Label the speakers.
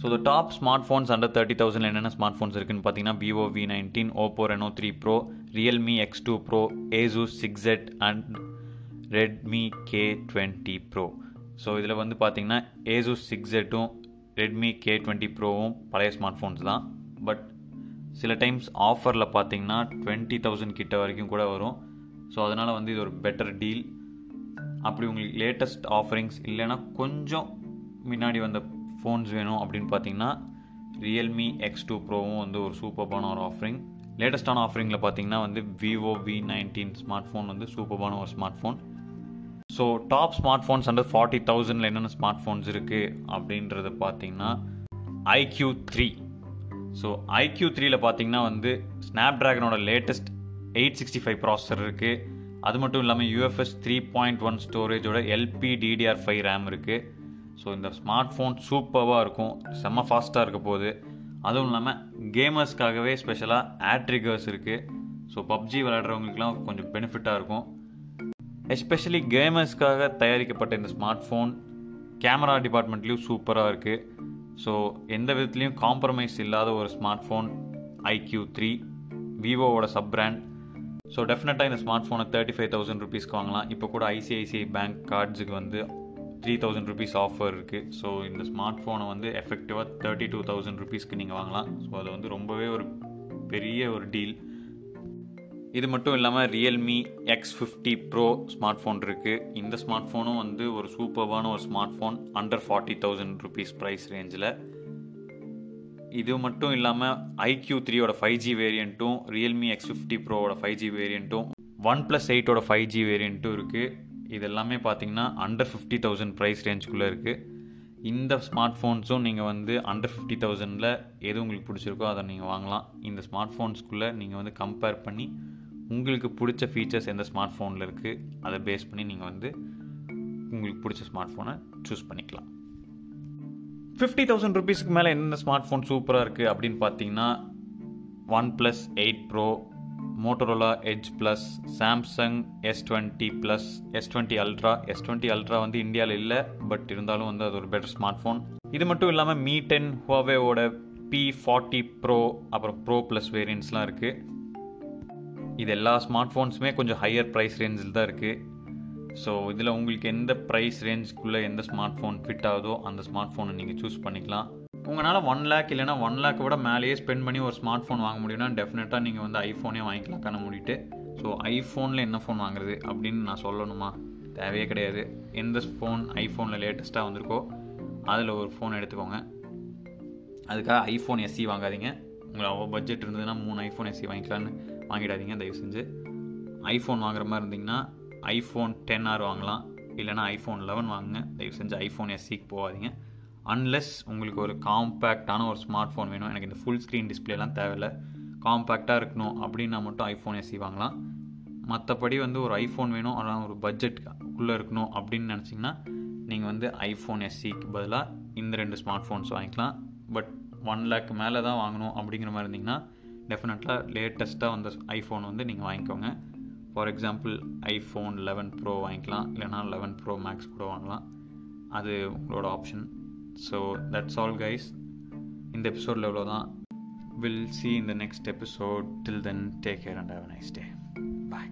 Speaker 1: So the top smartphone under thirty thousand என்னென்ன smart phones இருக்குன்னு பார்த்தீங்கன்னா Vivo V nineteen Oppo Reno three pro Realme X two pro Asus six and Redmi K twenty pro so இதில் வந்து பார்த்தீங்கன்னா Asus சிக்ஸெட்டும் Redmi K twenty ப்ரோவும் பழைய smart phones தான். பட் சில டைம்ஸ் ஆஃபரில் பார்த்தீங்கன்னா டுவெண்ட்டி தௌசண்ட் கிட்ட வரைக்கும் கூட வரும். ஸோ அதனால் வந்து இது ஒரு பெட்டர் டீல் அப்படி உங்களுக்கு லேட்டஸ்ட் ஆஃபரிங்ஸ் இல்லைன்னா கொஞ்சம் முன்னாடி வந்த ஃபோன்ஸ் வேணும் அப்படின்னு பார்த்தீங்கன்னா ரியல்மி எக்ஸ் டூ ப்ரோவும் வந்து ஒரு சூப்பர்பான ஒரு ஆஃபரிங் லேட்டஸ்டான ஆஃபரிங்கில் பார்த்தீங்கன்னா வந்து Vivo V nineteen smart phone வந்து சூப்பர்பான ஒரு smartphone so top smartphones under forty தௌசண்டில் என்னென்ன ஸ்மார்ட் ஃபோன்ஸ் இருக்குது அப்படின்றத பார்த்தீங்கன்னா ஐக்யூ த்ரீ ஸோ ஐக்யூ த்ரீயில் பார்த்தீங்கன்னா வந்து ஸ்னாப் ட்ராகனோட latest eight sixty five processor இருக்குது அது மட்டும் இல்லாமல் யூஎஃப்எஸ் த்ரீ பாயிண்ட் ஒன் ஸ்டோரேஜோட எல்பி டிடிஆர் ஃபைவ் ரேம் இருக்குது ஸோ இந்த ஸ்மார்ட் ஃபோன் சூப்பராக இருக்கும். செம்ம ஃபாஸ்ட்டாக இருக்க போகுது. அதுவும் இல்லாமல் கேமர்ஸ்க்காகவே ஸ்பெஷலாக ஆட்ரிகர்ஸ் இருக்குது ஸோ பப்ஜி விளையாடுறவங்களுக்குலாம் கொஞ்சம் பெனிஃபிட்டாக இருக்கும். எஸ்பெஷலி கேமர்ஸ்க்காக தயாரிக்கப்பட்ட இந்த ஸ்மார்ட் ஃபோன் கேமரா டிபார்ட்மெண்ட்லேயும் சூப்பராக இருக்குது ஸோ எந்த விதத்துலேயும் காம்ப்ரமைஸ் இல்லாத ஒரு ஸ்மார்ட் ஃபோன் ஐக்யூ த்ரீ விவோவோட சப் பிராண்ட் ஸோ டெஃபினட்டாக இந்த ஸ்மார்ட் ஃபோனை தேர்ட்டி ஃபைவ் தௌசண்ட் ருபீஸ்க்கு வாங்கலாம். இப்போ கூட ஐசிஐசிஐ பேங்க் கார்ட்ஸுக்கு வந்து த்ரீ தௌசண்ட் ருபீஸ் ஆஃபர் இருக்குது ஸோ இந்த ஸ்மார்ட் ஃபோனை வந்து எஃபெக்டிவாக தேர்ட்டி டூ தௌசண்ட் ருபீஸ்க்கு நீங்கள் வாங்கலாம். ஸோ அது வந்து ரொம்பவே ஒரு பெரிய ஒரு டீல் இது மட்டும் இல்லாமல் Realme X fifty pro smart phone இருக்குது இந்த ஸ்மார்ட் ஃபோனும் வந்து ஒரு சூப்பர்வான ஒரு smart phone under forty thousand rupees price ரேஞ்சில் இது மட்டும் இல்லாமல் ஐக்யூ த்ரீயோட ஃபைவ் ஜி வேரியண்ட்டும் ரியல்மி எக்ஸ் ஃபிஃப்டி ப்ரோவோட ஃபைவ் ஜி வேரியண்ட்டும் ஒன் ப்ளஸ் எயிட்டோட ஃபைவ் ஜி வேரியண்ட்டும் இருக்குது இது எல்லாமே பார்த்தீங்கன்னா அண்டர் ஃபிஃப்டி தௌசண்ட் ப்ரைஸ் ரேஞ்சுக்குள்ளே இருக்குது இந்த ஸ்மார்ட் ஃபோன்ஸும் நீங்கள் வந்து அண்டர் ஃபிஃப்டி தௌசண்டில் எது உங்களுக்கு பிடிச்சிருக்கோ அதை நீங்கள் வாங்கலாம். இந்த ஸ்மார்ட் ஃபோன்ஸ்குள்ளே நீங்கள் வந்து கம்பேர் பண்ணி உங்களுக்கு பிடிச்ச ஃபீச்சர்ஸ் எந்த ஸ்மார்ட் ஃபோனில் இருக்குது அதை பேஸ் பண்ணி நீங்கள் வந்து உங்களுக்கு பிடிச்ச ஸ்மார்ட் ஃபோனை சூஸ் பண்ணிக்கலாம். ஃபிஃப்டி தௌசண்ட் ருபீஸ்க்கு மேலே என்ன ஸ்மார்ட் ஃபோன் சூப்பராக இருக்குது அப்படின்னு பார்த்தீங்கன்னா OnePlus eight pro Motorola edge plus Samsung S twenty plus S twenty ultra S twenty ultra வந்து இந்தியாவில் இல்லை பட் இருந்தாலும் வந்து அது ஒரு பெட்டர் ஸ்மார்ட் ஃபோன் இது மட்டும் இல்லாமல் மீ டென் ஹுவாவேவோட பி ஃபார்ட்டி ப்ரோ அப்புறம் ப்ரோ ப்ளஸ் வேரியன்ட்ஸ்லாம் இருக்குது இது எல்லா ஸ்மார்ட் ஃபோன்ஸுமே கொஞ்சம் ஹையர் ப்ரைஸ் ரேஞ்சில் தான் இருக்குது ஸோ இதில் உங்களுக்கு எந்த ப்ரைஸ் ரேஞ்சுக்குள்ளே எந்த ஸ்மார்ட் ஃபோன் ஃபிட் ஆகுதோ அந்த ஸ்மார்ட் ஃபோனை நீங்கள் சூஸ் பண்ணிக்கலாம். உங்களால் ஒன் லேக் இல்லைனா ஒன் லேக்கை விட மேலேயே ஸ்பெண்ட் பண்ணி ஒரு ஸ்மார்ட் ஃபோன் வாங்க முடியும்னா டெஃபினட்டாக நீங்கள் வந்து ஐஃபோனே வாங்கிக்கலாம் கண்ண முடிட்டு ஸோ ஐஃபோனில் என்ன ஃபோன் வாங்குறது அப்படின்னு நான் சொல்லணுமா? தேவையே கிடையாது. எந்த ஃபோன் ஐஃபோனில் லேட்டஸ்ட்டாக வந்திருக்கோ அதில் ஒரு ஃபோன் எடுத்துக்கோங்க. அதுக்காக ஐஃபோன் எஸ்சி வாங்காதீங்க. உங்களுக்கு பட்ஜெட் இருந்ததுன்னா மூணு ஐஃபோன் எஸ்சி வாங்கிக்கலான்னு வாங்கிடாதீங்க. தயவு செஞ்சு ஐஃபோன் வாங்குற மாதிரி இருந்தீங்கன்னா ஐஃபோன் டென் ஆர் வாங்கலாம். இல்லைனா ஐஃபோன் லெவன் வாங்குங்க. தயவு செஞ்சு ஐஃபோன் எஸ்சிக்கு போகாதீங்க. அன்லெஸ் உங்களுக்கு ஒரு காம்பேக்டான ஒரு ஸ்மார்ட் ஃபோன் வேணும். எனக்கு இந்த ஃபுல் ஸ்க்ரீன் டிஸ்பிளேலாம் தேவையில்ல. காம்பேக்டாக இருக்கணும் அப்படின்னா மட்டும் ஐஃபோன் எஸ்சி வாங்கலாம். மற்றபடி வந்து ஒரு ஐஃபோன் வேணும். ஆனால் ஒரு பட்ஜெட் உள்ளே இருக்கணும் அப்படின்னு நினச்சிங்கன்னா நீங்கள் வந்து ஐஃபோன் எஸ்சிக்கு பதிலாக இந்த ரெண்டு ஸ்மார்ட் ஃபோன்ஸ் வாங்கிக்கலாம். பட் ஒன் லேக் மேலே தான் வாங்கணும் அப்படிங்கிற மாதிரி இருந்தீங்கன்னா டெஃபினட்டாக லேட்டஸ்ட்டாக வந்த ஐஃபோன் வந்து நீங்கள் வாங்கிக்கோங்க. For example iPhone eleven pro வாங்கிக்கலாம் இல்லைனா லெவன் ப்ரோ மேக்ஸ் கூட வாங்கலாம். அது உங்களோட option so that's all guys இந்த எபிசோடில் எவ்வளோ தான் வில் சி இந்த next episode till then take care and have nice day bye